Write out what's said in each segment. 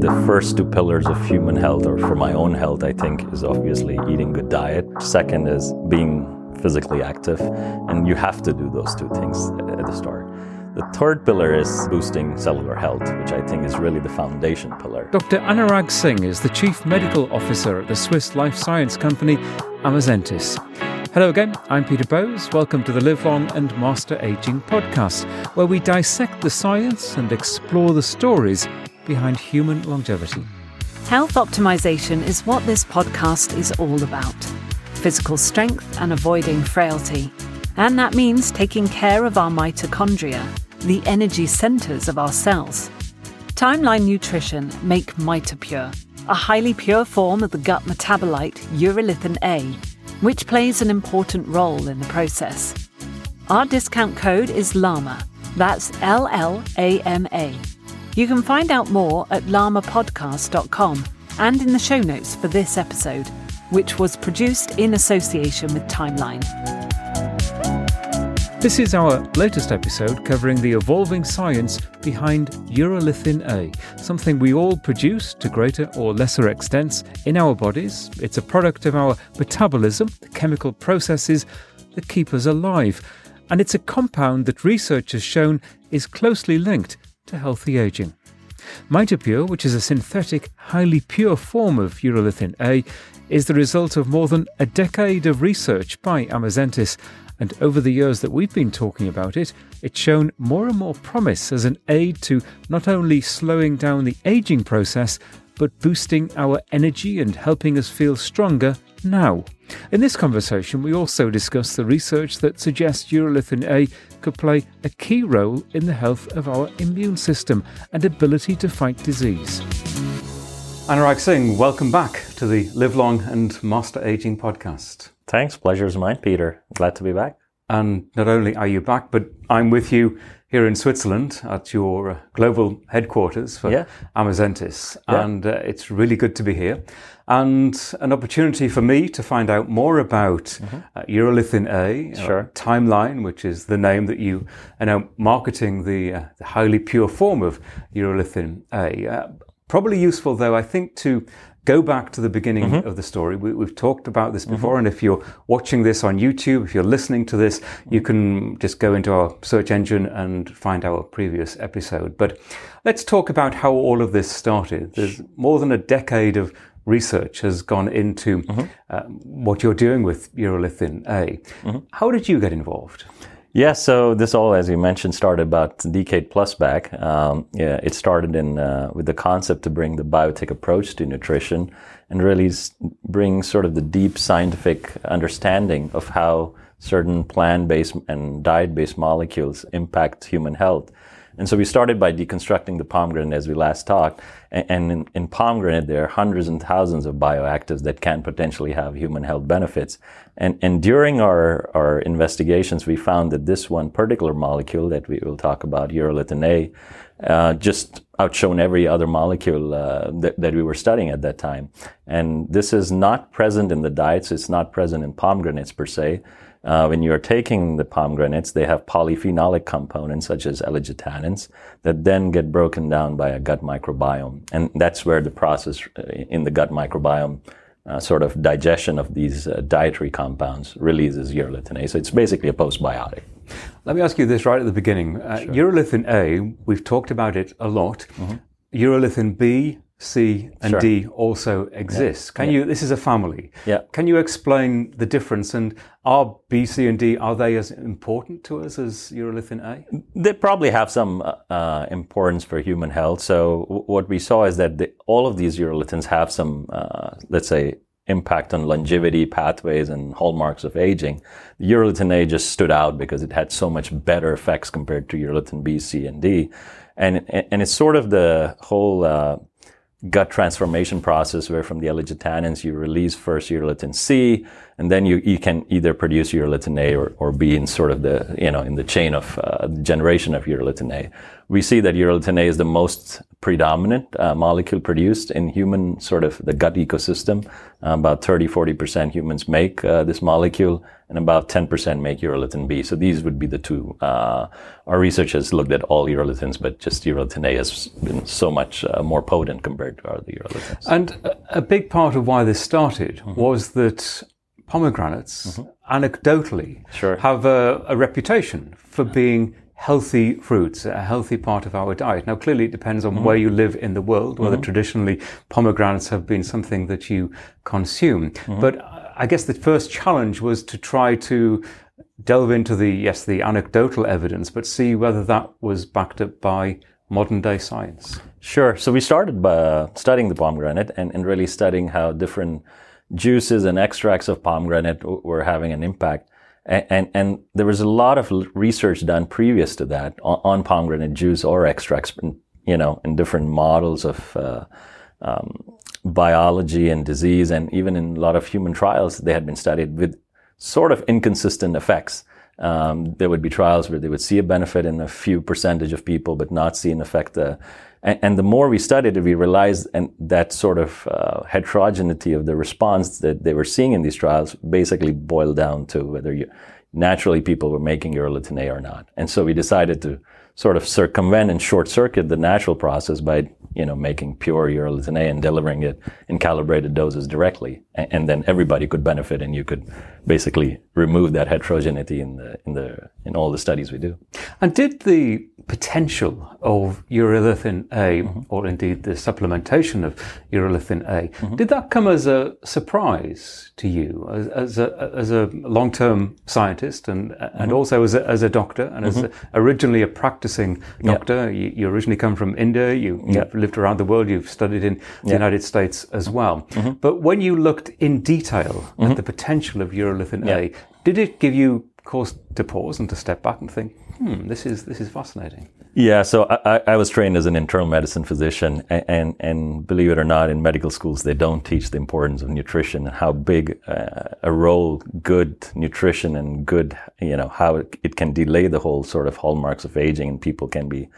the first two pillars of human health, or for my own health, I think, is obviously eating good diet. Second is being physically active, and you have to do those two things at the start. The third pillar is boosting cellular health, which I think is really the foundation pillar. Dr. Anurag Singh is the Chief Medical Officer at the Swiss life science company Amazentis. Hello again, I'm Peter Bowes. Welcome to the Live Long and Master Aging podcast, where we dissect the science and explore the stories behind human longevity. Health optimization is what this podcast is all about physical strength and avoiding frailty. And that means taking care of our mitochondria, the energy centers of our cells. Timeline Nutrition make MitoPure, a highly pure form of the gut metabolite urolithin A which plays an important role in the process. Our discount code is LLAMA. That's L L A M A. You can find out more at llama.podcast.com and in the show notes for this episode, which was produced in association with Timeline. This is our latest episode covering the evolving science behind urolithin A, something we all produce to greater or lesser extents in our bodies. It's a product of our metabolism, the chemical processes that keep us alive, and it's a compound that research has shown is closely linked to healthy aging. MitoPure, which is a synthetic, highly pure form of urolithin A, is the result of more than a decade of research by Amazentis and over the years that we've been talking about it, it's shown more and more promise as an aid to not only slowing down the aging process, but boosting our energy and helping us feel stronger now. In this conversation, we also discuss the research that suggests urolithin A could play a key role in the health of our immune system and ability to fight disease. Anurag Singh, welcome back to the Live Long and Master Aging podcast. Thanks. Pleasure is mine, Peter. Glad to be back. And not only are you back, but I'm with you here in Switzerland at your uh, global headquarters for yeah. Amazentis. Yeah. And uh, it's really good to be here. And an opportunity for me to find out more about mm-hmm. uh, Urolithin A, uh, sure. Timeline, which is the name that you are now marketing the, uh, the highly pure form of Urolithin A. Uh, probably useful, though, I think, to go back to the beginning mm-hmm. of the story. We, have talked about this before, mm-hmm. and if you're watching this on YouTube, if you're listening to this, you can just go into our search engine and find our previous episode. But let's talk about how all of this started. There's more than a decade of research has gone into mm-hmm. uh, what you're doing with urolithin A. Mm-hmm. How did you get involved? Yeah, so this all, as you mentioned, started about a decade plus back. Um, yeah, it started in uh, with the concept to bring the biotech approach to nutrition and really bring sort of the deep scientific understanding of how certain plant-based and diet-based molecules impact human health. And so we started by deconstructing the pomegranate as we last talked. And in, in, pomegranate, there are hundreds and thousands of bioactives that can potentially have human health benefits. And, and during our, our investigations, we found that this one particular molecule that we will talk about, urolithin A, uh, just outshone every other molecule uh, that, that, we were studying at that time. And this is not present in the diets. It's not present in pomegranates per se. Uh, when you're taking the pomegranates, they have polyphenolic components such as ellagitannins that then get broken down by a gut microbiome. And that's where the process uh, in the gut microbiome uh, sort of digestion of these uh, dietary compounds releases urolithin A. So it's basically a postbiotic. Let me ask you this right at the beginning. Uh, sure. Urolithin A, we've talked about it a lot. Mm-hmm. Urolithin B, C and sure. D also exist. Yeah. Can yeah. you? This is a family. Yeah. Can you explain the difference? And are B, C, and D are they as important to us as urolithin A? They probably have some uh, uh importance for human health. So w- what we saw is that the, all of these urolithins have some, uh, let's say, impact on longevity pathways and hallmarks of aging. The urolithin A just stood out because it had so much better effects compared to urolithin B, C, and D. And, and it's sort of the whole uh, gut transformation process where from the ellagitannins you release first urolithin C and then you, you can either produce urolithin A or, or be in sort of the you know in the chain of uh, generation of urolithin A. We see that urolithin A is the most predominant uh, molecule produced in human sort of the gut ecosystem. Uh, about 30, 40% humans make uh, this molecule and about 10% make urolithin B. So these would be the two. Uh, our research has looked at all urolithins, but just urolithin A has been so much uh, more potent compared to other urolithins. And a big part of why this started mm-hmm. was that pomegranates, mm-hmm. anecdotally, sure. have a, a reputation for being healthy fruits, a healthy part of our diet. Now, clearly, it depends on mm-hmm. where you live in the world, whether mm-hmm. traditionally pomegranates have been something that you consume. Mm-hmm. But I guess the first challenge was to try to delve into the, yes, the anecdotal evidence, but see whether that was backed up by modern day science. Sure. So we started by studying the pomegranate and, and really studying how different juices and extracts of pomegranate were having an impact and, and, and, there was a lot of research done previous to that on, on pomegranate juice or extracts, you know, in different models of uh, um, biology and disease, and even in a lot of human trials, they had been studied with sort of inconsistent effects. Um, there would be trials where they would see a benefit in a few percentage of people, but not see an effect uh, and, and, the more we studied it, we realized and that sort of uh, heterogeneity of the response that they were seeing in these trials basically boiled down to whether you, naturally people were making urolithin A or not. And so we decided to sort of circumvent and short circuit the natural process by you know making pure urolithin A and delivering it in calibrated doses directly, and, and, then everybody could benefit, and you could basically remove that heterogeneity in the in the in all the studies we do. And did the potential of urolithin A, mm-hmm. or indeed the supplementation of urolithin A, mm-hmm. did that come as a surprise to you as, as a, as a long term scientist and, and mm-hmm. also as a, as a doctor and as a, mm-hmm. originally a practicing doctor? You, you, originally come from India, you, have lived around the world, you've studied in the United States as well. Mm-hmm. But when you looked in detail at mm-hmm. the potential of urolithin A, did it give you cause to pause and to step back and think, hmm, this is this is fascinating. Yeah, so I, I was trained as an internal medicine physician, and, and, and believe it or not, in medical schools they don't teach the importance of nutrition and how big uh, a role good nutrition and good, you know, how it, it can delay the whole sort of hallmarks of aging, and people can be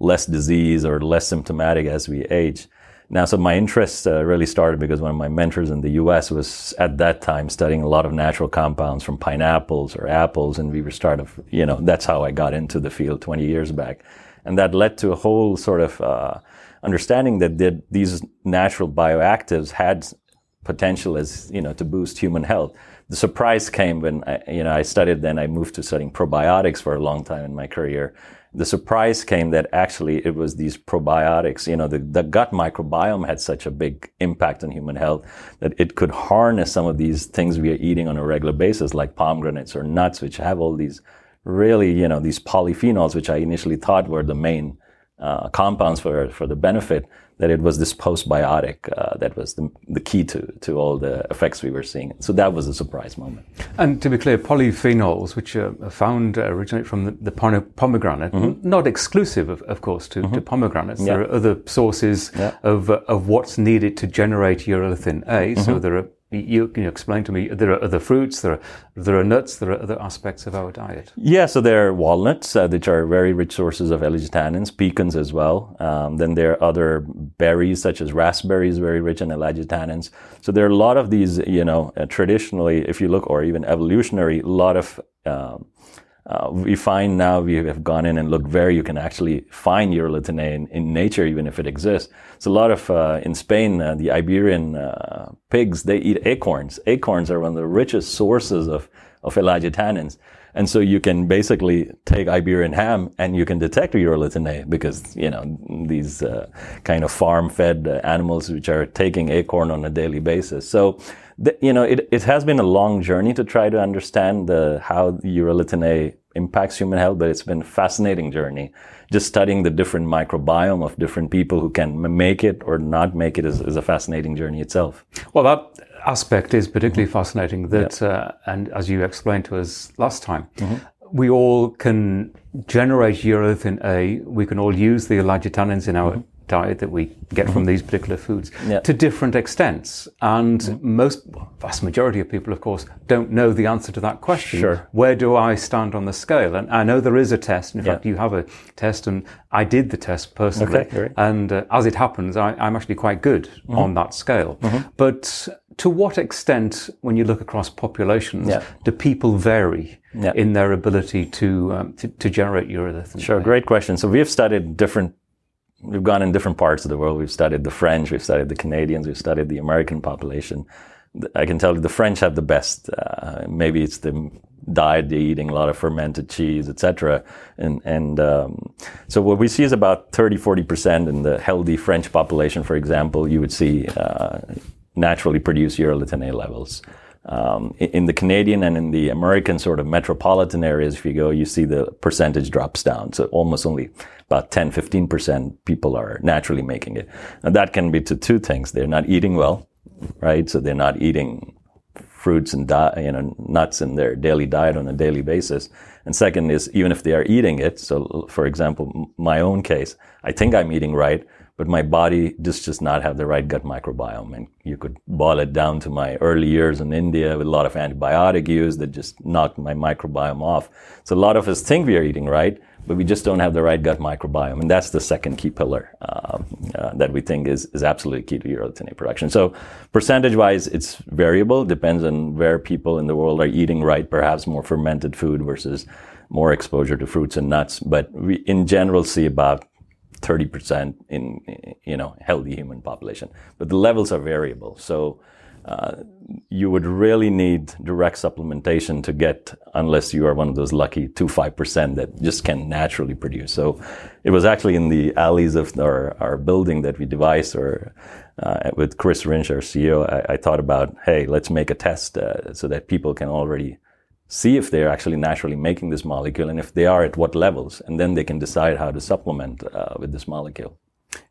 less disease or less symptomatic as we age. Now, so my interest uh, really started because one of my mentors in the US was at that time studying a lot of natural compounds from pineapples or apples. And we were started, of you know, that's how I got into the field 20 years back. And that led to a whole sort of uh, understanding that the, these natural bioactives had potential as, you know, to boost human health. The surprise came when I, you know, I studied, then I moved to studying probiotics for a long time in my career. The surprise came that actually it was these probiotics, you know, the, the gut microbiome had such a big impact on human health that it could harness some of these things we are eating on a regular basis, like pomegranates or nuts, which have all these really, you know, these polyphenols, which I initially thought were the main uh, compounds for, for the benefit that it was this postbiotic uh, that was the, the, key to, to all the effects we were seeing. So that was a surprise moment. And to be clear, polyphenols, which are found uh, originate from the, the pomegranate, mm-hmm. not exclusive, of, of course, to, mm-hmm. to pomegranates. Yeah. There are other sources yeah. of, uh, of what's needed to generate urolithin A. Mm-hmm. So there are you can you explain to me there are other fruits there are there are nuts there are other aspects of our diet. Yeah so there are walnuts uh, which are very rich sources of L-tannins pecans as well. Um, then there are other berries such as raspberries very rich in L-tannins so there are a lot of these you know uh, traditionally if you look or even evolutionary a lot of um, uh, we find now we have gone in and looked where you can actually find urolithin in, in nature, even if it exists. So a lot of uh, in Spain, uh, the Iberian uh, pigs they eat acorns. Acorns are one of the richest sources of of ellagitannins. And so you can basically take Iberian ham and you can detect urolithin because, you know, these uh, kind of farm fed uh, animals which are taking acorn on a daily basis. So the, you know, it, it has been a long journey to try to understand the, how urolithin A impacts human health, but it's been a fascinating journey. Just studying the different microbiome of different people who can make it or not make it is, is a fascinating journey itself. Well, that aspect is particularly mm-hmm. fascinating that, yep. uh, and as you explained to us last time, mm-hmm. we all can generate urolithin A. We can all use the ellagitannins in our mm-hmm diet that we get from these particular foods yeah. to different extents. And mm-hmm. most, vast majority of people, of course, don't know the answer to that question. Sure. Where do I stand on the scale? And I know there is a test. In yeah. fact, you have a test, and I did the test personally. Okay, and uh, as it happens, I, am actually quite good mm-hmm. on that scale. Mm-hmm. But to what extent, when you look across populations, yeah. do people vary yeah. in their ability to, um, to, to generate urolithin? Sure, great question. So we have studied different. We've gone in different parts of the world. We've studied the French, we've studied the Canadians, we've studied the American population. I can tell you the French have the best. Uh, maybe it's the diet they're eating a lot of fermented cheese, etc. And and um, so what we see is about 30, 40 percent in the healthy French population, for example. You would see uh, naturally produce urolithin A levels. Um, in the Canadian and in the American sort of metropolitan areas, if you go, you see the percentage drops down. So almost only about 10, 15% people are naturally making it. And that can be to two things. They're not eating well, right? So they're not eating fruits and di- you know, nuts in their daily diet on a daily basis. And second is even if they are eating it. So for example, my own case, I think I'm eating right, but my body just does not have the right gut microbiome. And you could boil it down to my early years in India with a lot of antibiotic use that just knocked my microbiome off. So a lot of us think we are eating right, but we just don't have the right gut microbiome. And that's the second key pillar uh, uh, that we think is, is absolutely key to urolithin production. So percentage wise, it's variable, depends on where people in the world are eating right, perhaps more fermented food versus more exposure to fruits and nuts. But we in general see about 30% in, you know, healthy human population. But the levels are variable. So, uh, you would really need direct supplementation to get, unless you are one of those lucky 2 5% that just can naturally produce. So it was actually in the alleys of our, our building that we devised, or uh, with Chris Rinsch, our CEO, I, I, thought about, hey, let's make a test uh, so that people can already see if they're actually naturally making this molecule and if they are at what levels, and then they can decide how to supplement uh, with this molecule.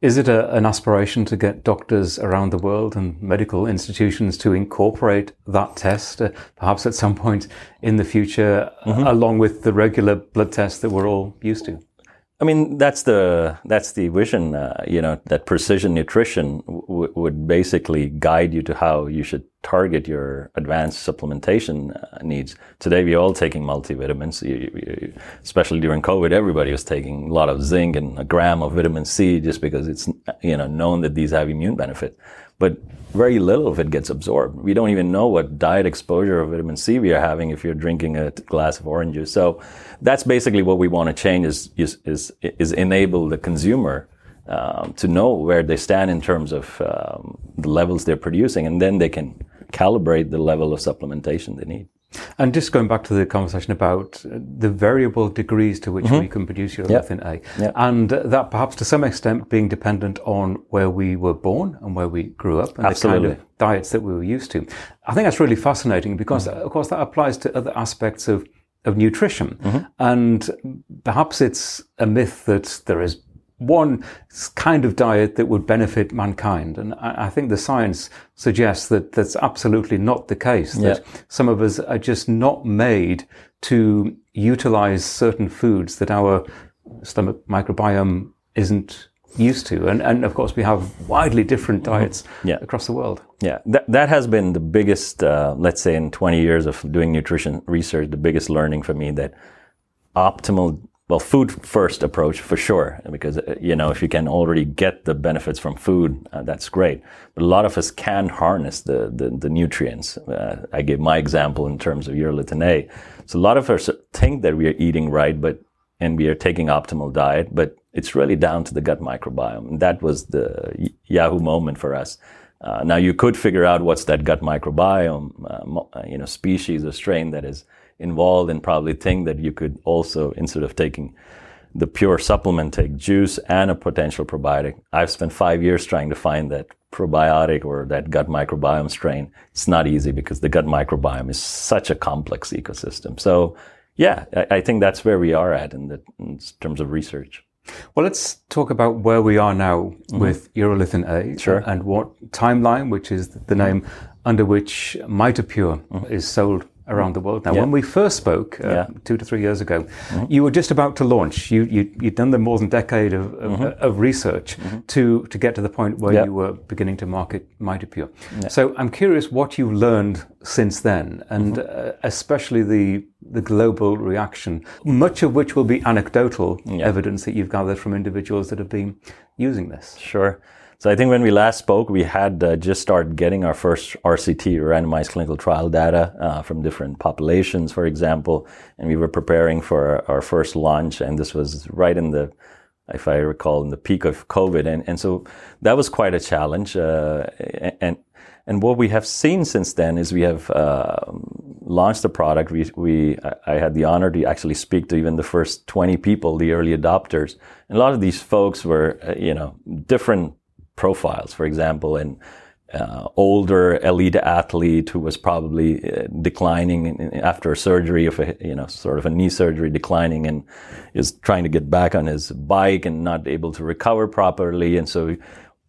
Is it a, an aspiration to get doctors around the world and medical institutions to incorporate that test, uh, perhaps at some point in the future, mm-hmm. along with the regular blood tests that we're all used to? I mean, that's the that's the vision. Uh, you know, that precision nutrition w- would basically guide you to how you should target your advanced supplementation uh, needs. Today, we're all taking multivitamins. Especially during COVID, everybody was taking a lot of zinc and a gram of vitamin C just because it's you know known that these have immune benefit. But very little of it gets absorbed. We don't even know what diet exposure of vitamin C we are having if you're drinking a glass of orange juice. So that's basically what we want to change is, is, is, is enable the consumer um, to know where they stand in terms of um, the levels they're producing, and then they can calibrate the level of supplementation they need. And just going back to the conversation about the variable degrees to which mm-hmm. we can produce urolithin yep. A, yep. and that perhaps to some extent being dependent on where we were born and where we grew up and Absolutely. the kind of diets that we were used to. I think that's really fascinating because, mm-hmm. of course, that applies to other aspects of of nutrition. Mm-hmm. And perhaps it's a myth that there is one kind of diet that would benefit mankind. And I, think the science suggests that that's absolutely not the case, that yeah. some of us are just not made to utilize certain foods that our stomach microbiome isn't used to. And, and of course, we have widely different mm-hmm. diets yeah. across the world. Yeah, that, that has been the biggest, uh, let's say, in 20 years of doing nutrition research, the biggest learning for me that optimal well, food first approach for sure, because uh, you know if you can already get the benefits from food, uh, that's great. But a lot of us can harness the the, the nutrients. Uh, I gave my example in terms of urolithin A. So a lot of us think that we are eating right, but and we are taking optimal diet, but it's really down to the gut microbiome. And that was the Yahoo moment for us. Uh, now you could figure out what's that gut microbiome, uh, you know, species or strain that is involved and probably think that you could also, instead of taking the pure supplement, take juice and a potential probiotic. I've spent five years trying to find that probiotic or that gut microbiome strain. It's not easy because the gut microbiome is such a complex ecosystem. So, yeah, I, I think that's where we are at in, the, in terms of research. Well, let's talk about where we are now mm-hmm. with urolithin A sure. and what Timeline, which is the name under which Mitopure mm-hmm. is sold around the world now. Yeah. When we first spoke uh, yeah. two to three years ago, mm-hmm. you were just about to launch. You, you, had done the more than decade of, of, mm-hmm. of research mm-hmm. to, to get to the point where you were beginning to market MitoPure. So I'm curious what you've learned since then, and mm-hmm. uh, especially the, the global reaction, much of which will be anecdotal evidence that you've gathered from individuals that have been using this. Sure. So I think when we last spoke, we had uh, just started getting our first RCT, randomized clinical trial data uh, from different populations, for example, and we were preparing for our first launch, and this was right in the if I recall, in the peak of COVID, and and so that was quite a challenge. Uh, and and what we have seen since then is we have uh, launched the product. We we I had the honor to actually speak to even the first 20 people, the early adopters, and a lot of these folks were uh, you know different profiles. For example, an uh, older elite athlete who was probably uh, declining after a surgery of a, you know, sort of a knee surgery declining and is trying to get back on his bike and not able to recover properly. And so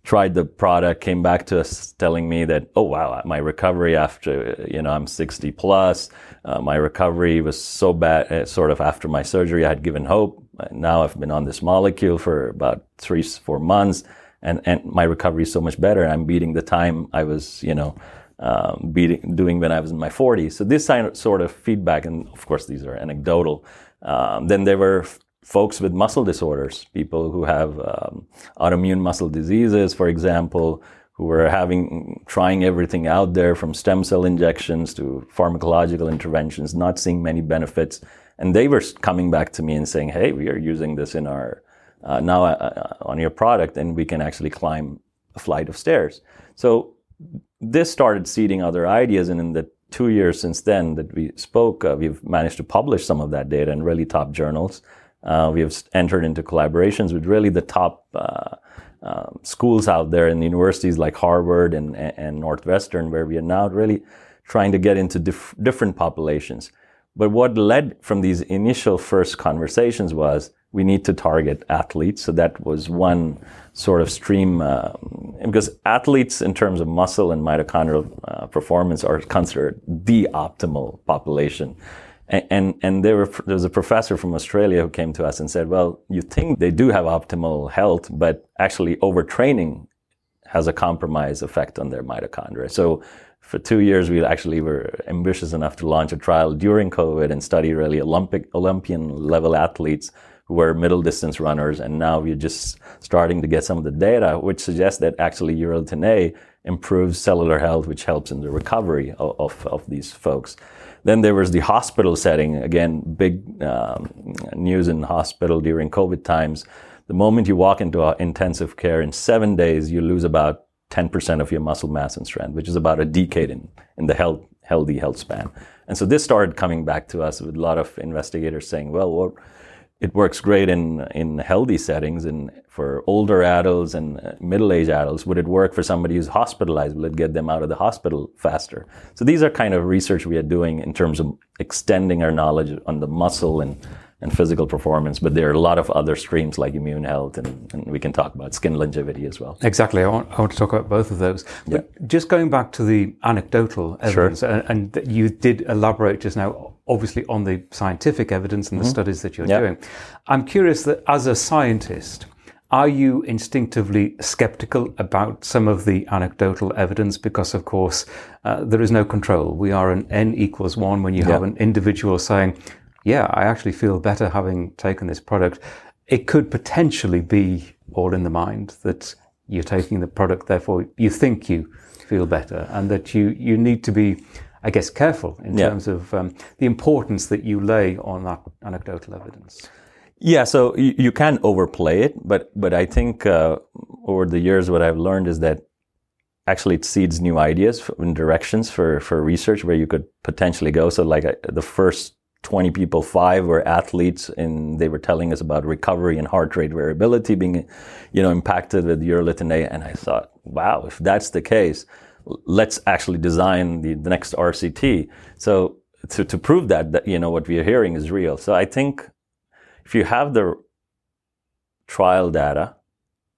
tried the product, came back to us telling me that, oh wow, my recovery after, you know, I'm 60 plus, uh, my recovery was so bad, uh, sort of after my surgery, I had given hope. Now I've been on this molecule for about three, four months and and my recovery is so much better. I'm beating the time I was, you know, um, beating doing when I was in my 40s. So this sort of feedback, and of course these are anecdotal. Um, then there were f- folks with muscle disorders, people who have um, autoimmune muscle diseases, for example, who were having trying everything out there from stem cell injections to pharmacological interventions, not seeing many benefits. And they were coming back to me and saying, "Hey, we are using this in our uh, now uh, uh, on your product, and we can actually climb a flight of stairs. So this started seeding other ideas, and in the two years since then that we spoke, uh, we've managed to publish some of that data in really top journals. Uh, we have entered into collaborations with really the top uh, um, schools out there in universities like Harvard and, and Northwestern, where we are now really trying to get into dif- different populations. But what led from these initial first conversations was we need to target athletes. So that was one sort of stream, uh, because athletes in terms of muscle and mitochondrial uh, performance are considered the optimal population. And, and, and there, were, there was a professor from Australia who came to us and said, well, you think they do have optimal health, but actually overtraining has a compromise effect on their mitochondria. So for two years, we actually were ambitious enough to launch a trial during COVID and study really Olympic, Olympian level athletes who were middle distance runners. And now we're just starting to get some of the data, which suggests that actually urolithin A improves cellular health, which helps in the recovery of, of, of these folks. Then there was the hospital setting. Again, big um, news in hospital during COVID times. The moment you walk into intensive care, in seven days, you lose about 10% of your muscle mass and strength, which is about a decade in, in the health, healthy health span. And so this started coming back to us with a lot of investigators saying, well, what, it works great in in healthy settings and for older adults and middle-aged adults. Would it work for somebody who's hospitalized? Will it get them out of the hospital faster? So these are kind of research we are doing in terms of extending our knowledge on the muscle and and physical performance, but there are a lot of other streams like immune health, and, and we can talk about skin longevity as well. Exactly. I want, I want to talk about both of those. But yeah. just going back to the anecdotal evidence, sure. and, and, you did elaborate just now, obviously, on the scientific evidence and mm-hmm. the studies that you're yep. doing. I'm curious that as a scientist, are you instinctively skeptical about some of the anecdotal evidence? Because, of course, uh, there is no control. We are an n equals one when you have an individual saying, yeah, I actually feel better having taken this product. It could potentially be all in the mind that you're taking the product, therefore you think you feel better, and that you, you need to be, I guess, careful in yeah. terms of um, the importance that you lay on that anecdotal evidence. Yeah, so you, you can overplay it, but but I think uh, over the years, what I've learned is that actually it seeds new ideas and directions for for research where you could potentially go. So like uh, the first 20 people, five were athletes, and they were telling us about recovery and heart rate variability being, you know, impacted with urolithin A. And I thought, wow, if that's the case, let's actually design the, the next RCT. So to, to prove that, that, you know, what we are hearing is real. So I think if you have the trial data,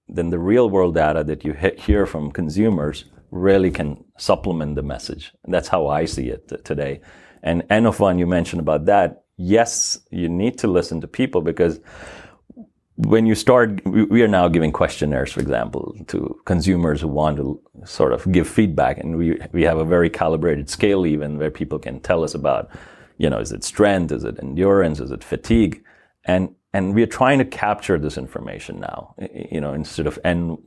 then the real world data that you hear from consumers really can supplement the message. And that's how I see it today. And N of one, you mentioned about that. Yes, you need to listen to people because when you start, we are now giving questionnaires, for example, to consumers who want to sort of give feedback, and we we have a very calibrated scale even where people can tell us about, you know, is it strength, is it endurance, is it fatigue, and and we are trying to capture this information now, you know, instead of n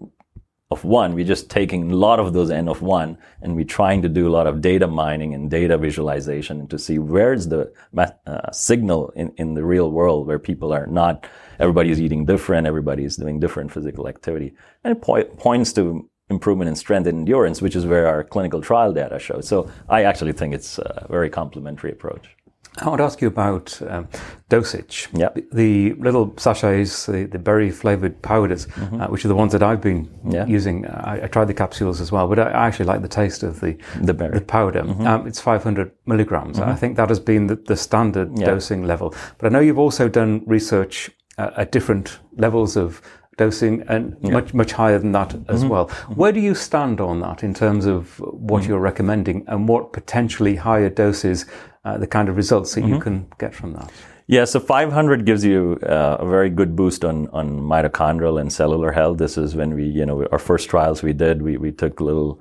of one, we're just taking a lot of those n of one and we're trying to do a lot of data mining and data visualization to see where's the uh, signal in, in the real world where people are not, everybody's eating different, everybody's doing different physical activity. And it po- points to improvement in strength and endurance, which is where our clinical trial data shows. So I actually think it's a very complementary approach. I want to ask you about um, dosage. Yeah. The, the, little sachets, the, the berry flavored powders, mm-hmm. uh, which are the ones that I've been yeah. using. I, I, tried the capsules as well, but I, I, actually like the taste of the the, berry. the powder. Mm-hmm. Um, it's 500 milligrams. Mm-hmm. I think that has been the, the standard yeah. dosing level. But I know you've also done research uh, at different levels of dosing and yeah. much much higher than that as mm-hmm. well. Mm-hmm. Where do you stand on that in terms of what mm-hmm. you're recommending and what potentially higher doses, uh, the kind of results that you mm-hmm. can get from that? Yeah, so 500 gives you uh, a very good boost on, on mitochondrial and cellular health. This is when we, you know, our first trials we did, we, we took little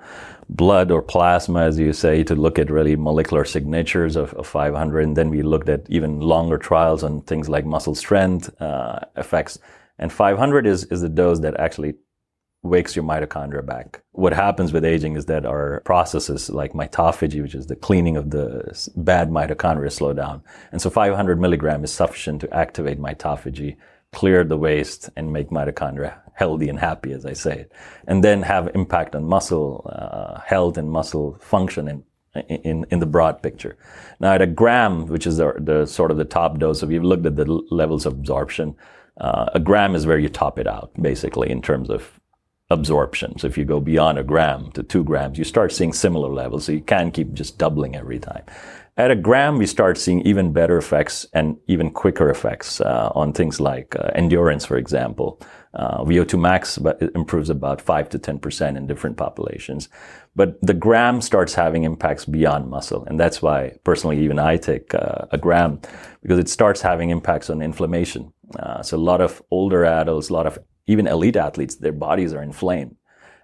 blood or plasma, as you say, to look at really molecular signatures of, of 500. And then we looked at even longer trials on things like muscle strength uh, effects. And 500 is, is the dose that actually wakes your mitochondria back. What happens with aging is that our processes like mitophagy, which is the cleaning of the bad mitochondria, slow down. And so 500 milligram is sufficient to activate mitophagy, clear the waste, and make mitochondria healthy and happy, as I say it. And then have impact on muscle uh, health and muscle function in, in the broad picture. Now, at a gram, which is the, the sort of the top dose, if you've looked at the levels of absorption. Uh, a gram is where you top it out, basically, in terms of absorption. So if you go beyond a gram to two grams, you start seeing similar levels. So you can't keep just doubling every time. At a gram, we start seeing even better effects and even quicker effects uh, on things like uh, endurance, for example. Uh, VO2 max improves about 5 to 10% in different populations. But the gram starts having impacts beyond muscle. And that's why, personally, even I take uh, a gram because it starts having impacts on inflammation. Uh, so a lot of older adults, a lot of even elite athletes, their bodies are inflamed.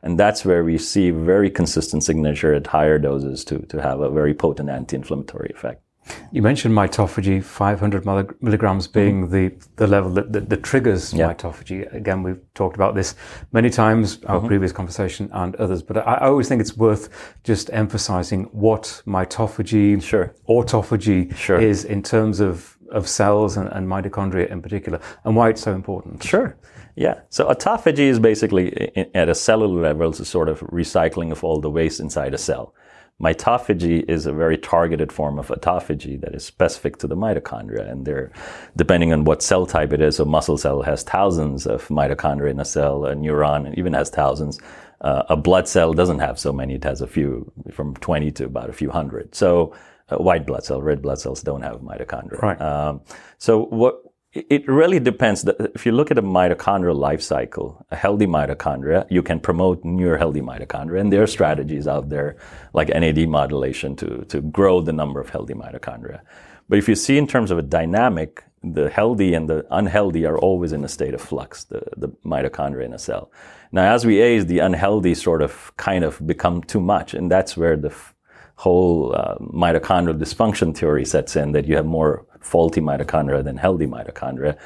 And that's where we see very consistent signature at higher doses to, to have a very potent anti-inflammatory effect. You mentioned mitophagy, 500 milligrams being mm-hmm. the, the level that, that, that triggers yeah. mitophagy. Again, we've talked about this many times, our mm-hmm. previous conversation and others, but I, I, always think it's worth just emphasizing what mitophagy, sure. autophagy sure. is in terms of, of cells and, and mitochondria in particular and why it's so important. Sure. Yeah. So autophagy is basically at a cellular level, it's a sort of recycling of all the waste inside a cell. Mitophagy is a very targeted form of autophagy that is specific to the mitochondria. And they're, depending on what cell type it is, a muscle cell has thousands of mitochondria in a cell, a neuron even has thousands. Uh, a blood cell doesn't have so many, it has a few, from 20 to about a few hundred. So, uh, white blood cell, red blood cells don't have mitochondria. Right. Um, so what it really depends. If you look at a mitochondrial life cycle, a healthy mitochondria, you can promote newer healthy mitochondria, and there are strategies out there like NAD modulation to, to grow the number of healthy mitochondria. But if you see in terms of a dynamic, the healthy and the unhealthy are always in a state of flux, the, the mitochondria in a cell. Now, as we age, the unhealthy sort of kind of become too much, and that's where the f- whole uh, mitochondrial dysfunction theory sets in that you have more faulty mitochondria than healthy mitochondria.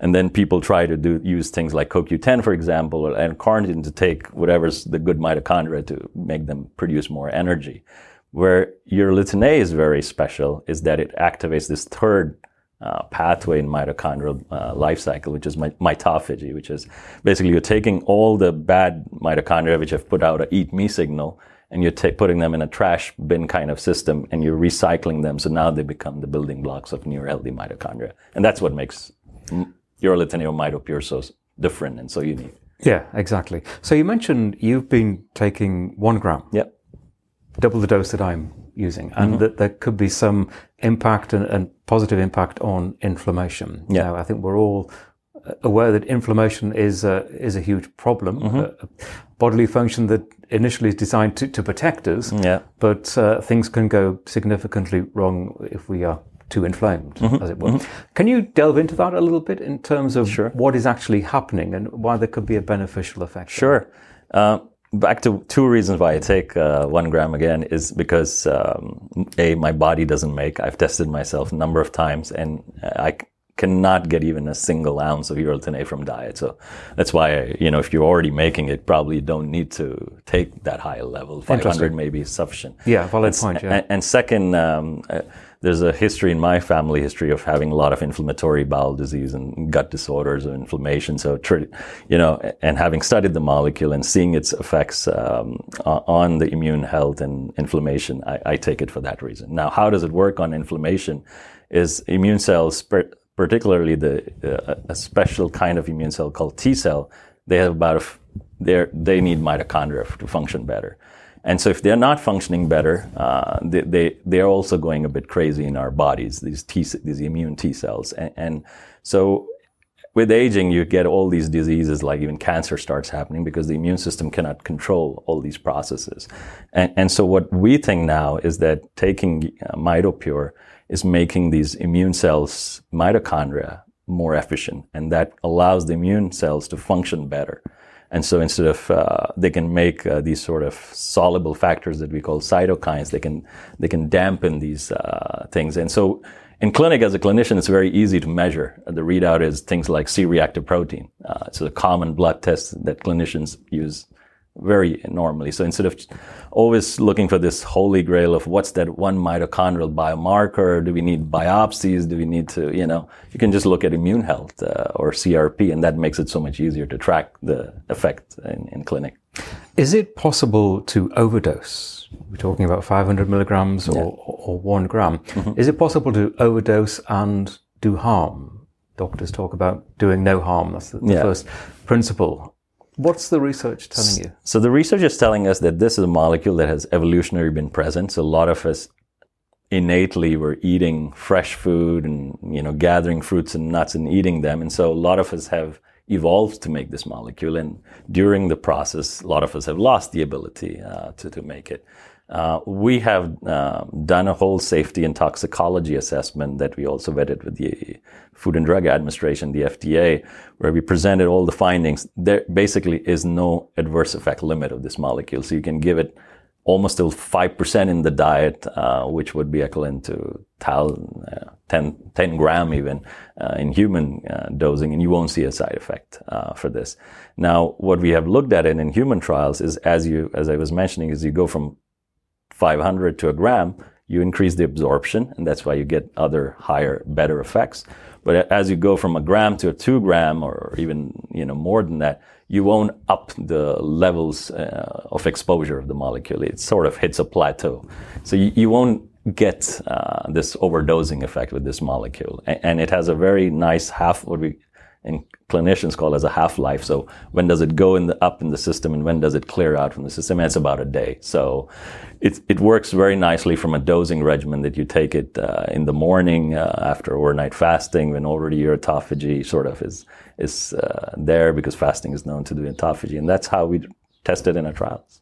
And then people try to do use things like CoQ10, for example, or, and carnitine to take whatever's the good mitochondria to make them produce more energy. Where urolithin A is very special is that it activates this third uh, pathway in mitochondrial uh, life cycle, which is mitophagy, which is basically you're taking all the bad mitochondria which have put out a eat me signal and you're t- putting them in a trash bin kind of system and you're recycling them. So now they become the building blocks of new healthy mitochondria. And that's what makes urolithin MitoPure so different and so unique. Yeah, exactly. So you mentioned you've been taking one gram. Yep. Double the dose that I'm using, and mm-hmm. that there could be some impact and, and, positive impact on inflammation. Yeah. Now, I think we're all aware that inflammation is a, is a huge problem, mm-hmm. a, a bodily function that initially is designed to, to protect us. Yeah. But uh, things can go significantly wrong if we are too inflamed, mm-hmm. as it were. Mm-hmm. Can you delve into that a little bit in terms of sure. what is actually happening and why there could be a beneficial effect? Sure. Uh, back to two reasons why I take uh, one gram again is because um, a my body doesn't make. I've tested myself a number of times, and I cannot get even a single ounce of urolithin A from diet. So that's why, you know, if you're already making it, probably don't need to take that high level. 500 maybe is sufficient. Yeah, valid and, point. Yeah. And, and second, um, uh, there's a history in my family history of having a lot of inflammatory bowel disease and gut disorders of inflammation. So, you know, and having studied the molecule and seeing its effects um, on the immune health and inflammation, I, I, take it for that reason. Now, how does it work on inflammation? Is immune cells particularly the uh, a special kind of immune cell called T cell, they have about they they need mitochondria to function better. And so if they're not functioning better, uh, they, they, they're also going a bit crazy in our bodies, these T, these immune T cells. And, and so with aging, you get all these diseases, like even cancer starts happening because the immune system cannot control all these processes. And, and so what we think now is that taking uh, MitoPure is making these immune cells, mitochondria, more efficient. And that allows the immune cells to function better. And so instead of, uh, they can make uh, these sort of soluble factors that we call cytokines, they can, they can dampen these uh, things. And so in clinic, as a clinician, it's very easy to measure. The readout is things like C-reactive protein. Uh, it's a common blood test that clinicians use very normally. So instead of always looking for this holy grail of what's that one mitochondrial biomarker, do we need biopsies? Do we need to, you know, you can just look at immune health uh, or CRP, and that makes it so much easier to track the effect in, in clinic. Is it possible to overdose? We're talking about 500 milligrams or, yeah. or one gram. Mm-hmm. Is it possible to overdose and do harm? Doctors talk about doing no harm. That's the, the yeah. first principle. What's the research telling you? So the research is telling us that this is a molecule that has evolutionarily been present. So a lot of us innately were eating fresh food and you know gathering fruits and nuts and eating them, and so a lot of us have evolved to make this molecule. And during the process, a lot of us have lost the ability uh, to to make it. Uh, we have uh, done a whole safety and toxicology assessment that we also vetted with the Food and Drug Administration, the FDA, where we presented all the findings. There basically is no adverse effect limit of this molecule. So you can give it almost till 5% in the diet, uh, which would be equivalent to tal, uh, 10, 10, gram even uh, in human uh, dosing, and you won't see a side effect uh, for this. Now, what we have looked at it in human trials is, as you, as I was mentioning, is you go from 500 to a gram, you increase the absorption, and that's why you get other higher, better effects. But as you go from a gram to a two gram, or even you know more than that, you won't up the levels uh, of exposure of the molecule. It sort of hits a plateau, so you, you won't get uh, this overdosing effect with this molecule. And, and it has a very nice half, what we and clinicians call as a half life. So when does it go in the, up in the system and when does it clear out from the system? And it's about a day. So it, it works very nicely from a dosing regimen that you take it uh, in the morning uh, after overnight fasting when already your autophagy sort of is, is uh, there because fasting is known to do autophagy. And that's how we test it in our trials.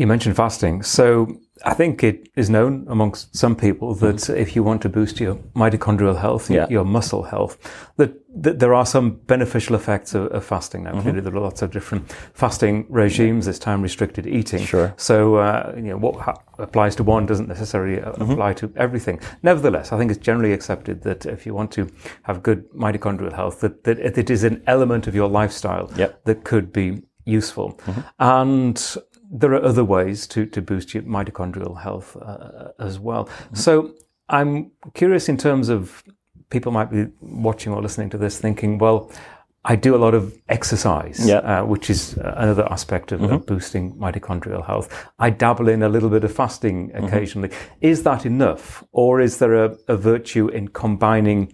You mentioned fasting. So I think it is known amongst some people that mm-hmm. if you want to boost your mitochondrial health, yeah. your, muscle health, that, that, there are some beneficial effects of, of fasting. Now, mm-hmm. clearly, there are lots of different fasting regimes. There's time restricted eating. Sure. So, uh, you know, what ha- applies to one doesn't necessarily uh, mm-hmm. apply to everything. Nevertheless, I think it's generally accepted that if you want to have good mitochondrial health, that, that it is an element of your lifestyle yep. that could be useful. Mm-hmm. And there are other ways to, to boost your mitochondrial health uh, as well. Mm-hmm. So I'm curious in terms of people might be watching or listening to this thinking, well, I do a lot of exercise, yeah. uh, which is another aspect of, mm-hmm. of, boosting mitochondrial health. I dabble in a little bit of fasting mm-hmm. occasionally. Mm-hmm. Is that enough? Or is there a, a, virtue in combining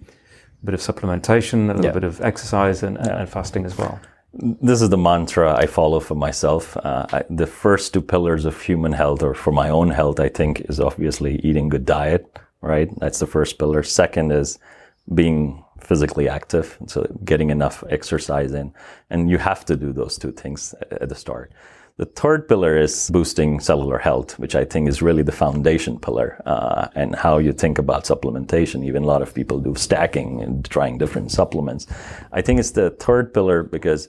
a bit of supplementation, a little yeah. bit of exercise and, yeah. and fasting as well? This is the mantra I follow for myself. Uh, I, the first two pillars of human health, or for my own health, I think, is obviously eating good diet. Right, that's the first pillar. Second is being physically active, so getting enough exercise in. And you have to do those two things at the start. The third pillar is boosting cellular health, which I think is really the foundation pillar, uh, and how you think about supplementation. Even a lot of people do stacking and trying different supplements. I think it's the third pillar because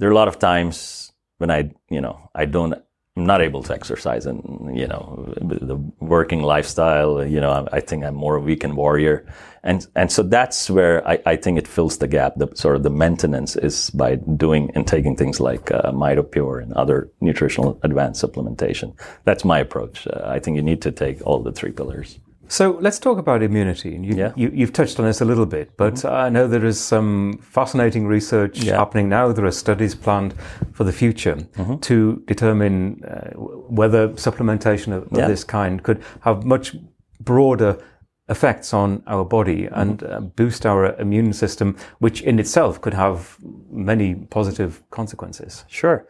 there are a lot of times when I, you know, I don't I'm not able to exercise and you know the working lifestyle you know I, think I'm more a weekend warrior. And and so that's where I, I think it fills the gap. The sort of the maintenance is by doing and taking things like uh, MitoPure and other nutritional advanced supplementation. That's my approach. Uh, I think you need to take all the three pillars so let's talk about immunity. You, yeah. you, have touched on this a little bit, but mm-hmm. I know there is some fascinating research yeah. happening now. There are studies planned for the future mm-hmm. to determine uh, whether supplementation of, of yeah. this kind could have much broader effects on our body mm-hmm. and uh, boost our immune system, which in itself could have many positive consequences. Sure.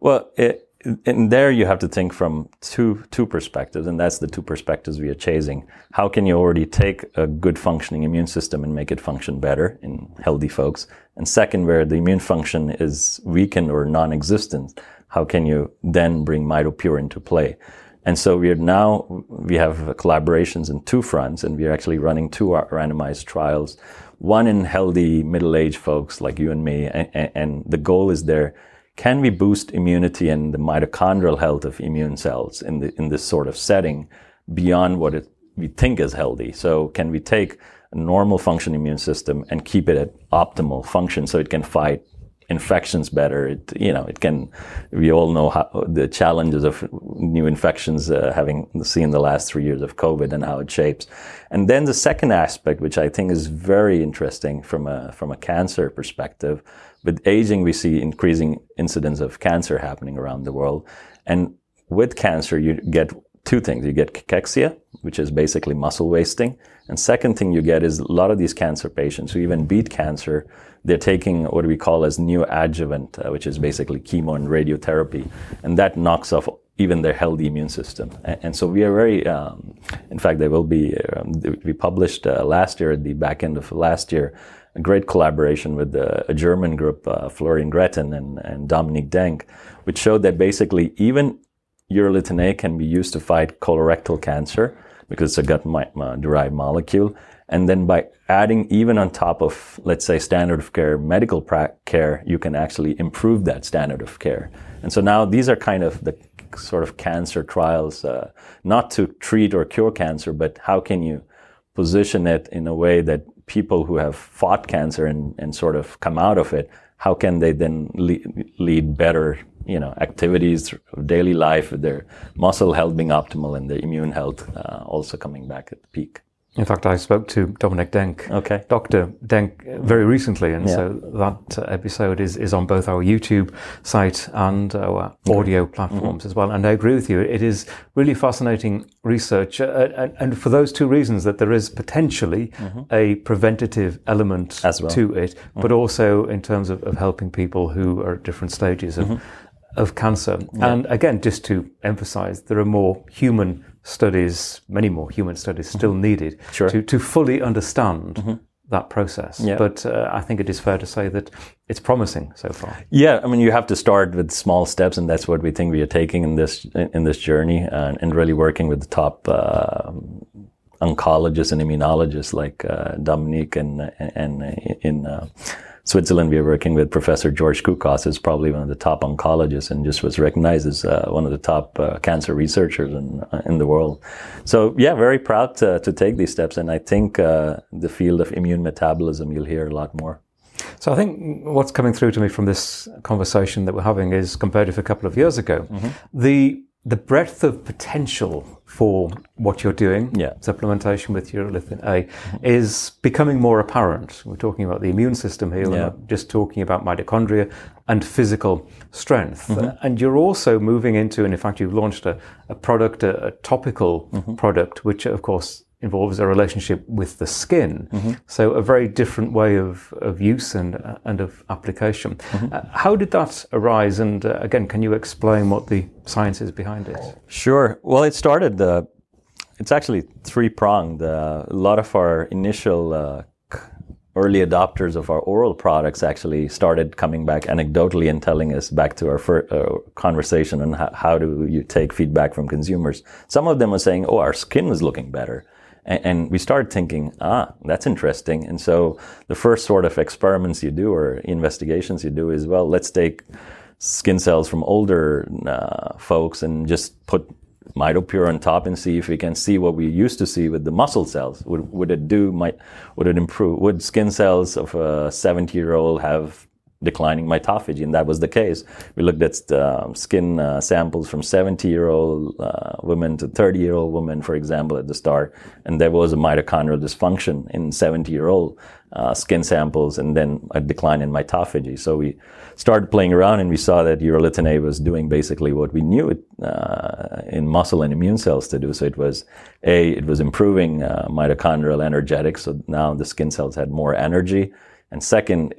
Well, it, and there you have to think from two two perspectives, and that's the two perspectives we are chasing. How can you already take a good functioning immune system and make it function better in healthy folks? And second, where the immune function is weakened or non-existent, how can you then bring MitoPure into play? And so we are now we have collaborations in two fronts, and we are actually running two randomized trials. One in healthy middle-aged folks like you and me, and, and the goal is there can we boost immunity and the mitochondrial health of immune cells in, the, in this sort of setting beyond what it, we think is healthy? So can we take a normal function immune system and keep it at optimal function so it can fight infections better. It, you know, it can, we all know how the challenges of new infections, uh, having seen the last three years of COVID and how it shapes. And then the second aspect, which I think is very interesting from a, from a cancer perspective, with aging, we see increasing incidence of cancer happening around the world. And with cancer, you get two things. You get cachexia, which is basically muscle wasting. And second thing you get is a lot of these cancer patients who even beat cancer, they're taking what we call as neoadjuvant, uh, which is basically chemo and radiotherapy. And that knocks off even their healthy immune system. And, and so we are very, um, in fact, they will be, um, we published uh, last year at the back end of last year, a great collaboration with a, a German group, uh, Florian Greten and, and Dominique Denk, which showed that basically even urolithin A can be used to fight colorectal cancer because it's a gut-derived molecule. And then by adding even on top of, let's say, standard of care medical care, you can actually improve that standard of care. And so now these are kind of the sort of cancer trials, uh, not to treat or cure cancer, but how can you position it in a way that people who have fought cancer and, and sort of come out of it, how can they then lead, lead better, you know, activities of daily life, with their muscle health being optimal and their immune health uh, also coming back at the peak? In fact, I spoke to Dominic Denk, okay. Dr. Denk, very recently, and yeah. so that uh, episode is, is on both our YouTube site and our audio platforms mm-hmm. as well. And I agree with you; it is really fascinating research, uh, and, and, for those two reasons, that there is potentially mm-hmm. a preventative element well. to it, mm-hmm. but also in terms of, of, helping people who are at different stages of mm-hmm. of cancer. Yeah. And again, just to emphasize, there are more human studies, many more human studies mm-hmm. still needed sure. to, to fully understand mm-hmm. that process. Yeah. But uh, I think it is fair to say that it's promising so far. Yeah, I mean, you have to start with small steps, and that's what we think we are taking in this in this journey, uh, and really working with the top. Uh, oncologists and immunologists like uh, Dominique and and in uh, Switzerland, we are working with Professor George Coukos, who's probably one of the top oncologists and just was recognized as uh, one of the top uh, cancer researchers in, uh, in the world. So, yeah, very proud to, to take these steps. And I think uh, the field of immune metabolism, you'll hear a lot more. So I think what's coming through to me from this conversation that we're having is compared to a couple of years ago, mm-hmm. the the breadth of potential for what you're doing, yeah. supplementation with urolithin A, is becoming more apparent. We're talking about the immune system here, yeah. we're not just talking about mitochondria and physical strength. Mm-hmm. And you're also moving into, and in fact, you've launched a, a product, a, a topical mm-hmm. product, which of course involves a relationship with the skin. Mm-hmm. So a very different way of, of use and, uh, and of application. Mm-hmm. Uh, how did that arise? And uh, again, can you explain what the science is behind it? Sure. Well, it started, uh, it's actually three pronged. Uh, a lot of our initial uh, early adopters of our oral products actually started coming back anecdotally and telling us back to our fir- uh, conversation on how, how, do you take feedback from consumers. Some of them were saying, "Oh, our skin was looking better," and, and, we started thinking, "Ah, that's interesting." And so the first sort of experiments you do or investigations you do is, well, let's take skin cells from older uh, folks and just put mitopure on top and see if we can see what we used to see with the muscle cells. Would, would it do, might, would it improve? Would skin cells of a 70 year old have declining mitophagy? And that was the case. We looked at uh, skin uh, samples from 70 year old uh, women to 30 year old women, for example, at the start. And there was a mitochondrial dysfunction in 70 year old uh, skin samples and then a decline in mitophagy. So we started playing around and we saw that urolithin A was doing basically what we knew it uh, in muscle and immune cells to do. So it was A, it was improving uh, mitochondrial energetics. So now the skin cells had more energy. And second,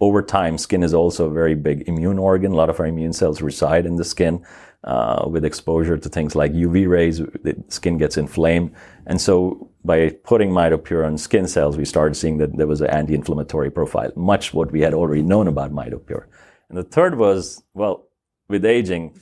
over time, skin is also a very big immune organ. A lot of our immune cells reside in the skin. Uh, with exposure to things like UV rays, the skin gets inflamed. And so by putting mitopure on skin cells, we started seeing that there was an anti-inflammatory profile, much what we had already known about mitopure. And the third was, well, with aging,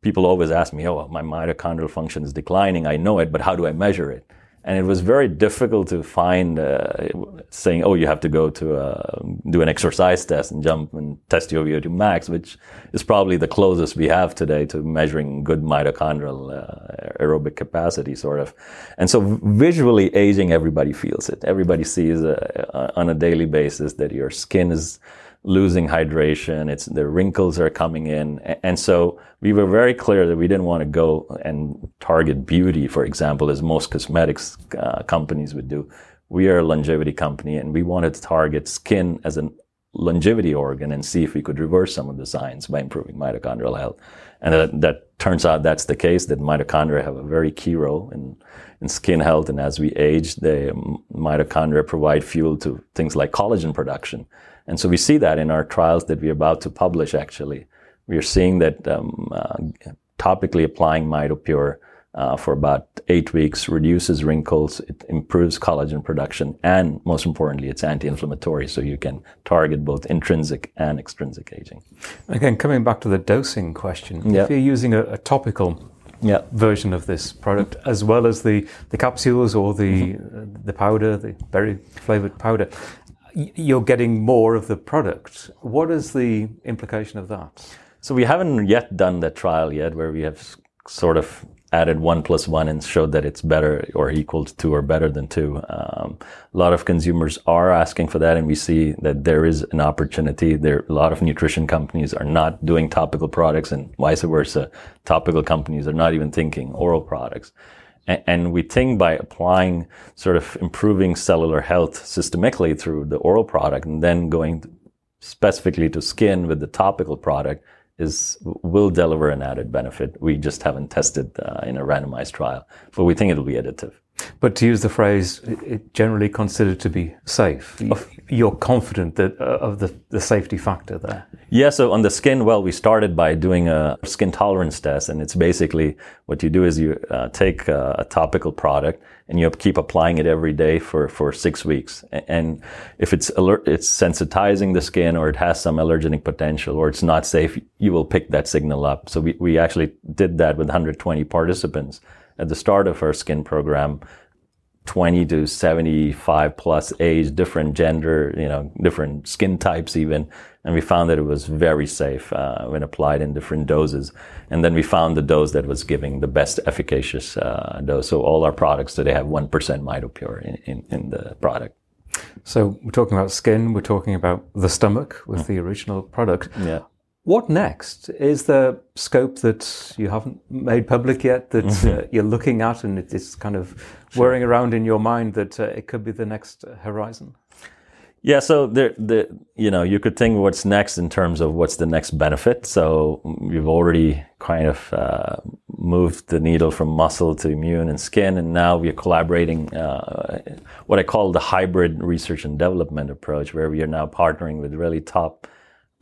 people always ask me, oh, well, my mitochondrial function is declining. I know it, but how do I measure it? And it was very difficult to find uh, saying, "Oh, you have to go to uh, do an exercise test and jump and test your VO2 max," which is probably the closest we have today to measuring good mitochondrial uh, aerobic capacity, sort of. And so, visually aging, everybody feels it. Everybody sees uh, on a daily basis that your skin is losing hydration. It's the wrinkles are coming in, and so we were very clear that we didn't want to go and target beauty, for example, as most cosmetics uh, companies would do. We are a longevity company, and we wanted to target skin as a longevity organ and see if we could reverse some of the signs by improving mitochondrial health. And that, that turns out that's the case. That mitochondria have a very key role in in skin health, and as we age, the mitochondria provide fuel to things like collagen production and so we see that in our trials that we're about to publish, actually. We are seeing that um, uh, topically applying MitoPure uh, for about eight weeks reduces wrinkles, it improves collagen production, and most importantly, it's anti-inflammatory, so you can target both intrinsic and extrinsic aging. Again, coming back to the dosing question, yep. if you're using a, a topical yep. version of this product, as well as the, the capsules or the mm-hmm. uh, the powder, the berry flavored powder you're getting more of the product. What is the implication of that? So we haven't yet done that trial yet where we have sort of added one plus one and showed that it's better or equal to two or better than two. Um, a lot of consumers are asking for that, and we see that there is an opportunity. There, a lot of nutrition companies are not doing topical products, and vice versa. Topical companies are not even thinking oral products. And we think by applying sort of improving cellular health systemically through the oral product and then going specifically to skin with the topical product is will deliver an added benefit. We just haven't tested uh, in a randomized trial, but we think it'll be additive. But to use the phrase, it generally considered to be safe. You're confident that uh, of the, the safety factor there. Yeah. So on the skin, well, we started by doing a skin tolerance test, and it's basically what you do is you uh, take a, a, topical product and you keep applying it every day for, for six weeks. And if it's alert, it's sensitizing the skin, or it has some allergenic potential, or it's not safe, you will pick that signal up. So we we actually did that with 120 participants at the start of our skin program 20 to 75 plus age, different gender, you know, different skin types even. And we found that it was very safe uh, when applied in different doses. And then we found the dose that was giving the best efficacious uh, dose. So all our products today have 1% mitopure in, in, in, the product. So we're talking about skin, we're talking about the stomach with mm. the original product. Yeah. What next? Is there scope that you haven't made public yet that mm-hmm. uh, you're looking at and it's kind of sure. whirring around in your mind that uh, it could be the next horizon? Yeah, so there, the you know you could think what's next in terms of what's the next benefit. So we've already kind of uh, moved the needle from muscle to immune and skin, and now we're collaborating uh, what I call the hybrid research and development approach, where we are now partnering with really top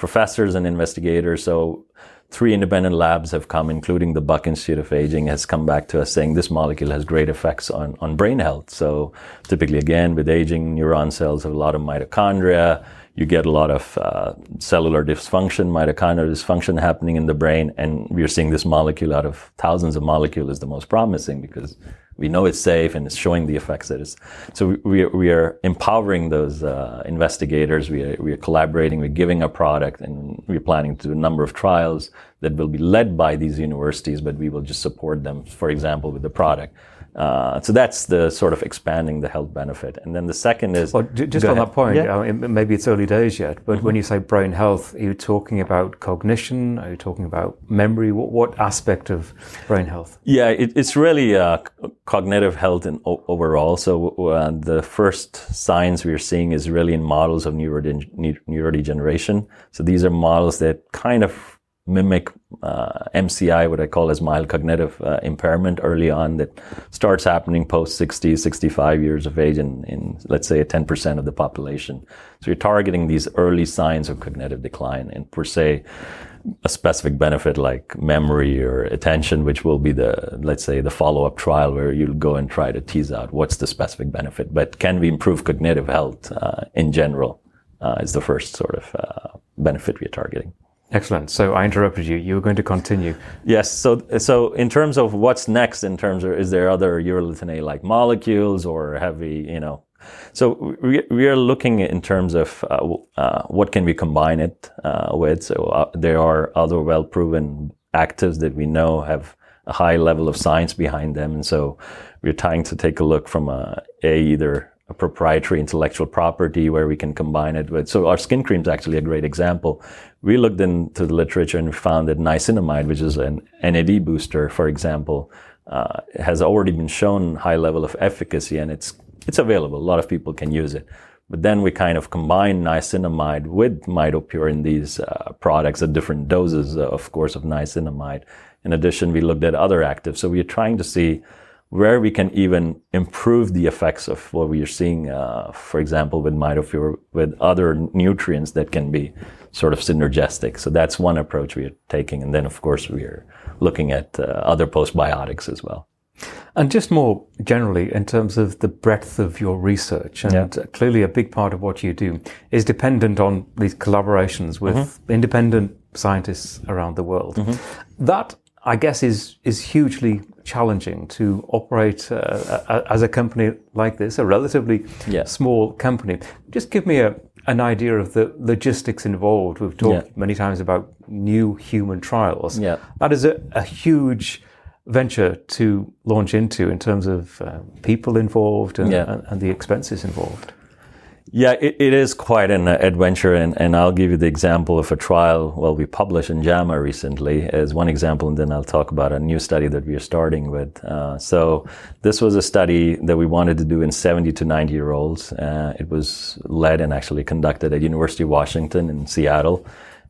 professors and investigators. So three independent labs have come, including the Buck Institute of Aging, has come back to us saying this molecule has great effects on, on brain health. So typically, again, with aging, neuron cells have a lot of mitochondria. You get a lot of uh, cellular dysfunction, mitochondrial dysfunction happening in the brain, and we're seeing this molecule out of thousands of molecules is the most promising because we know it's safe and it's showing the effects that it's. So we, we are empowering those uh, investigators. We are, we are collaborating. We're giving a product, and we're planning to do a number of trials that will be led by these universities, but we will just support them, for example, with the product. Uh, so that's the sort of expanding the health benefit. And then the second is. Well, just on ahead. that point, yeah. uh, maybe it's early days yet, but mm-hmm. when you say brain health, are you talking about cognition? Are you talking about memory? What, what aspect of brain health? Yeah, it, it's really uh, cognitive health in, o- overall. So uh, the first signs we're seeing is really in models of neurodegeneration. So these are models that kind of mimic uh, MCI, what I call as mild cognitive uh, impairment early on that starts happening post 60, 65 years of age in, in, let's say, 10% of the population. So you're targeting these early signs of cognitive decline and per se, a specific benefit like memory or attention, which will be the, let's say, the follow-up trial where you'll go and try to tease out what's the specific benefit. But can we improve cognitive health uh, in general uh, is the first sort of uh, benefit we're targeting. Excellent. So I interrupted you. You were going to continue. Yes. So, so in terms of what's next, in terms of is there other urolithin A like molecules or have we, you know, so we, we are looking in terms of uh, uh, what can we combine it uh, with. So uh, there are other well proven actives that we know have a high level of science behind them, and so we're trying to take a look from a, a either a proprietary intellectual property where we can combine it with. So our skin cream is actually a great example. We looked into the literature and found that niacinamide, which is an NAD booster, for example, uh, has already been shown high level of efficacy and it's it's available. A lot of people can use it. But then we kind of combine niacinamide with mitopure in these uh, products at different doses, uh, of course, of niacinamide. In addition, we looked at other actives. So we are trying to see where we can even improve the effects of what we are seeing, uh, for example, with mitopure, with other nutrients that can be sort of synergistic. So that's one approach we are taking. And then, of course, we are looking at uh, other postbiotics as well. And just more generally, in terms of the breadth of your research, and yeah. clearly a big part of what you do is dependent on these collaborations with mm-hmm. independent scientists around the world. Mm-hmm. That I guess is is hugely challenging to operate uh, as a company like this, a relatively yeah. small company. Just give me a, an idea of the logistics involved. We've talked yeah. many times about new human trials. Yeah. That is a, a huge venture to launch into in terms of uh, people involved and, yeah. and, and the expenses involved. Yeah, it, it is quite an adventure, and, and I'll give you the example of a trial. Well, we published in JAMA recently as one example, and then I'll talk about a new study that we are starting with. Uh, so, this was a study that we wanted to do in 70 to 90 year olds. Uh, it was led and actually conducted at University of Washington in Seattle.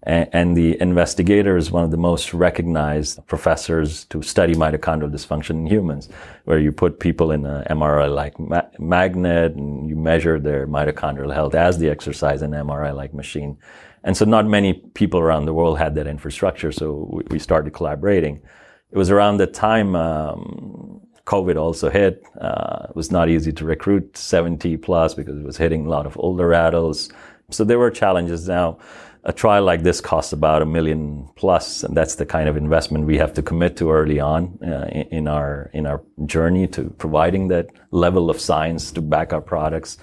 And the investigator is one of the most recognized professors to study mitochondrial dysfunction in humans, where you put people in an MRI-like ma- magnet and you measure their mitochondrial health as they exercise an MRI-like machine. And so not many people around the world had that infrastructure, so we started collaborating. It was around the time um, COVID also hit. Uh, it was not easy to recruit 70 plus because it was hitting a lot of older adults. So there were challenges. Now, a trial like this costs about a million plus, and that's the kind of investment we have to commit to early on uh, in, our in our journey to providing that level of science to back our products.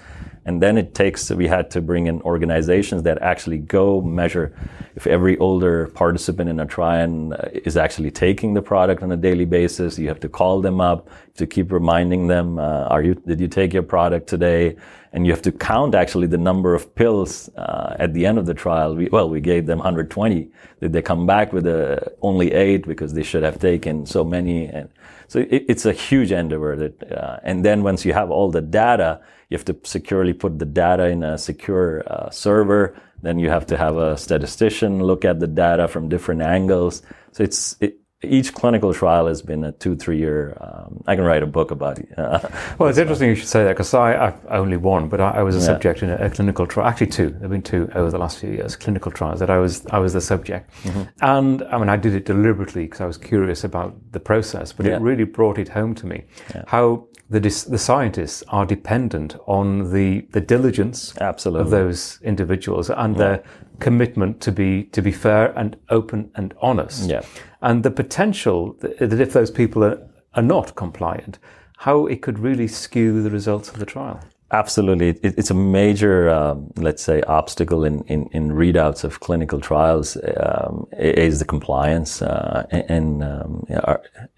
And then it takes, we had to bring in organizations that actually go measure if every older participant in a trial uh, is actually taking the product on a daily basis. You have to call them up to keep reminding them, uh, are you, did you take your product today? And you have to count actually the number of pills uh, at the end of the trial. We, well, we gave them 120. Did they come back with uh, only eight because they should have taken so many? And so it, it's a huge endeavor. That, uh, and then once you have all the data, you have to securely put the data in a secure uh, server. Then you have to have a statistician look at the data from different angles. So it's it, each clinical trial has been a two, three year. Um, I can write a book about it. Uh, well, it's interesting you should say that because I, I only one, but I, I was a yeah. subject in a, a, clinical trial. Actually, two. There've been two over the last few years. Clinical trials that I was I was the subject, mm-hmm. and I mean I did it deliberately because I was curious about the process. But yeah. it really brought it home to me yeah. how the the scientists are dependent on the the diligence Absolutely. of those individuals and their commitment to be to be fair and open and honest. Yeah and the potential that if those people are, are not compliant, how it could really skew the results of the trial. Absolutely. It, it's a major, um, let's say, obstacle in, in, in, readouts of clinical trials um, is the compliance. Uh, and, um,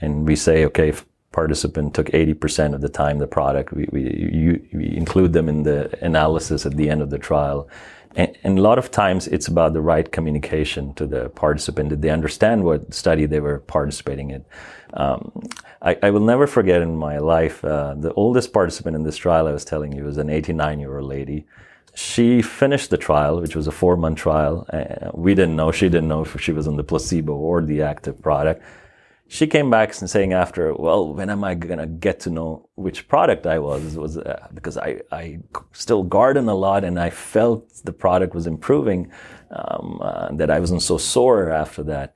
and we say, okay, if participant took 80% of the time the product, we, we, you, we include them in the analysis at the end of the trial. And, and, a lot of times it's about the right communication to the participant. Did they understand what study they were participating in? Um, I, I, will never forget in my life, uh, the oldest participant in this trial I was telling you was an 89 year old lady. She finished the trial, which was a four month trial. Uh, we didn't know, she didn't know if she was on the placebo or the active product she came back and saying after, well, when am I gonna get to know which product I was? Was uh, because I, I still garden a lot and I felt the product was improving, um, uh, that I wasn't so sore after that.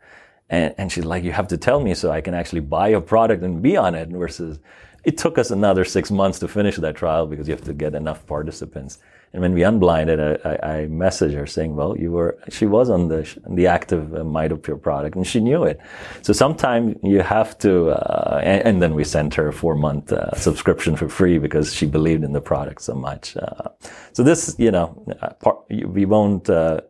And, and she's like, you have to tell me so I can actually buy a product and be on it. Versus, it took us another six months to finish that trial because you have to get enough participants. And when we unblinded, I, I, I messaged her saying, well, you were, she was on the, the active uh, MitoPure product and she knew it. So sometimes you have to, uh, and, and, then we sent her a four month uh, subscription for free because she believed in the product so much. Uh, so this, you know, uh, part, we won't, uh,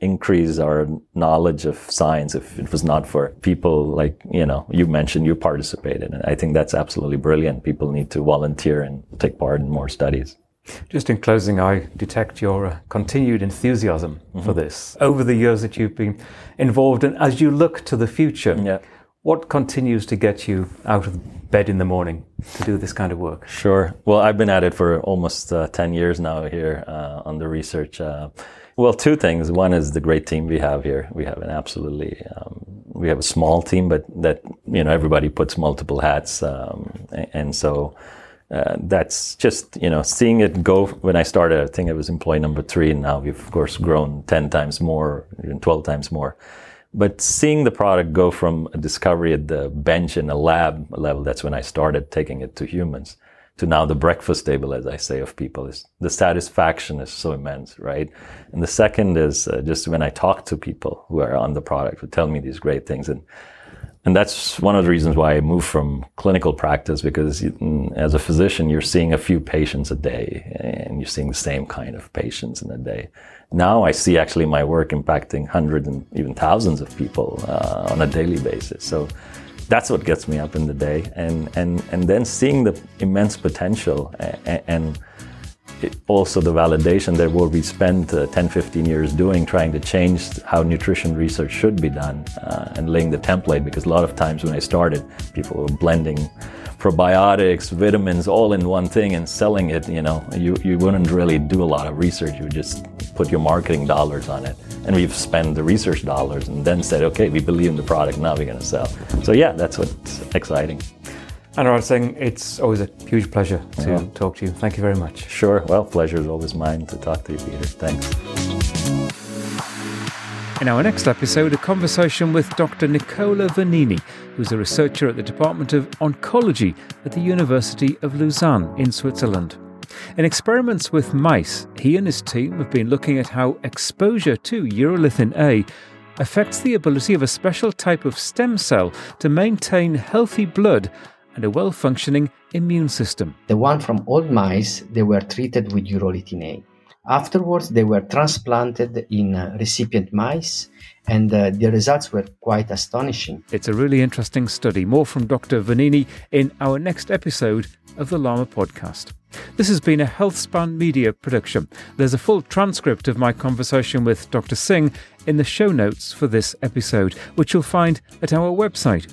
increase our knowledge of science if it was not for people like you know you mentioned you participated and i think that's absolutely brilliant people need to volunteer and take part in more studies just in closing, I detect your uh, continued enthusiasm mm-hmm. for this over the years that you've been involved. And as you look to the future, yeah. what continues to get you out of bed in the morning to do this kind of work? Sure. Well, I've been at it for almost uh, 10 years now here uh, on the research. Uh, well, two things. One is the great team we have here. We have an absolutely, um, we have a small team, but that, you know, everybody puts multiple hats. Um, and so, uh, that's just you know seeing it go when I started. I think I was employee number three, and now we've of course grown ten times more, even twelve times more. But seeing the product go from a discovery at the bench in a lab level, that's when I started taking it to humans, to now the breakfast table, as I say, of people. Is the satisfaction is so immense, right? And the second is uh, just when I talk to people who are on the product, who tell me these great things, and and that's one of the reasons why I moved from clinical practice because mm, as a physician, you're seeing a few patients a day and you're seeing the same kind of patients in a day. Now I see actually my work impacting hundreds and even thousands of people uh, on a daily basis. So that's what gets me up in the day. And, and, and then seeing the immense potential and, and also the validation that what we spent uh, 10, 15 years doing, trying to change how nutrition research should be done uh, and laying the template. Because a lot of times when I started, people were blending probiotics, vitamins, all in one thing and selling it. You know, you, you wouldn't really do a lot of research. You would just put your marketing dollars on it. And we've spent the research dollars and then said, okay, we believe in the product, now we're going to sell. So yeah, that's what's exciting. Anurag Singh, it's always a huge pleasure to yeah. talk to you. Thank you very much. Sure. Well, pleasure is always mine to talk to you, Peter. Thanks. In our next episode, a conversation with Dr. Nicola Vannini, who's a researcher at the Department of Oncology at the University of Lausanne in Switzerland. In experiments with mice, he and his team have been looking at how exposure to urolithin A affects the ability of a special type of stem cell to maintain healthy blood and a well functioning immune system. The one from old mice, they were treated with urolithin A. Afterwards, they were transplanted in uh, recipient mice, and uh, the results were quite astonishing. It's a really interesting study. More from Dr. Vannini in our next episode of the Llama podcast. This has been a HealthSpan media production. There's a full transcript of my conversation with Dr. Singh in the show notes for this episode, which you'll find at our website,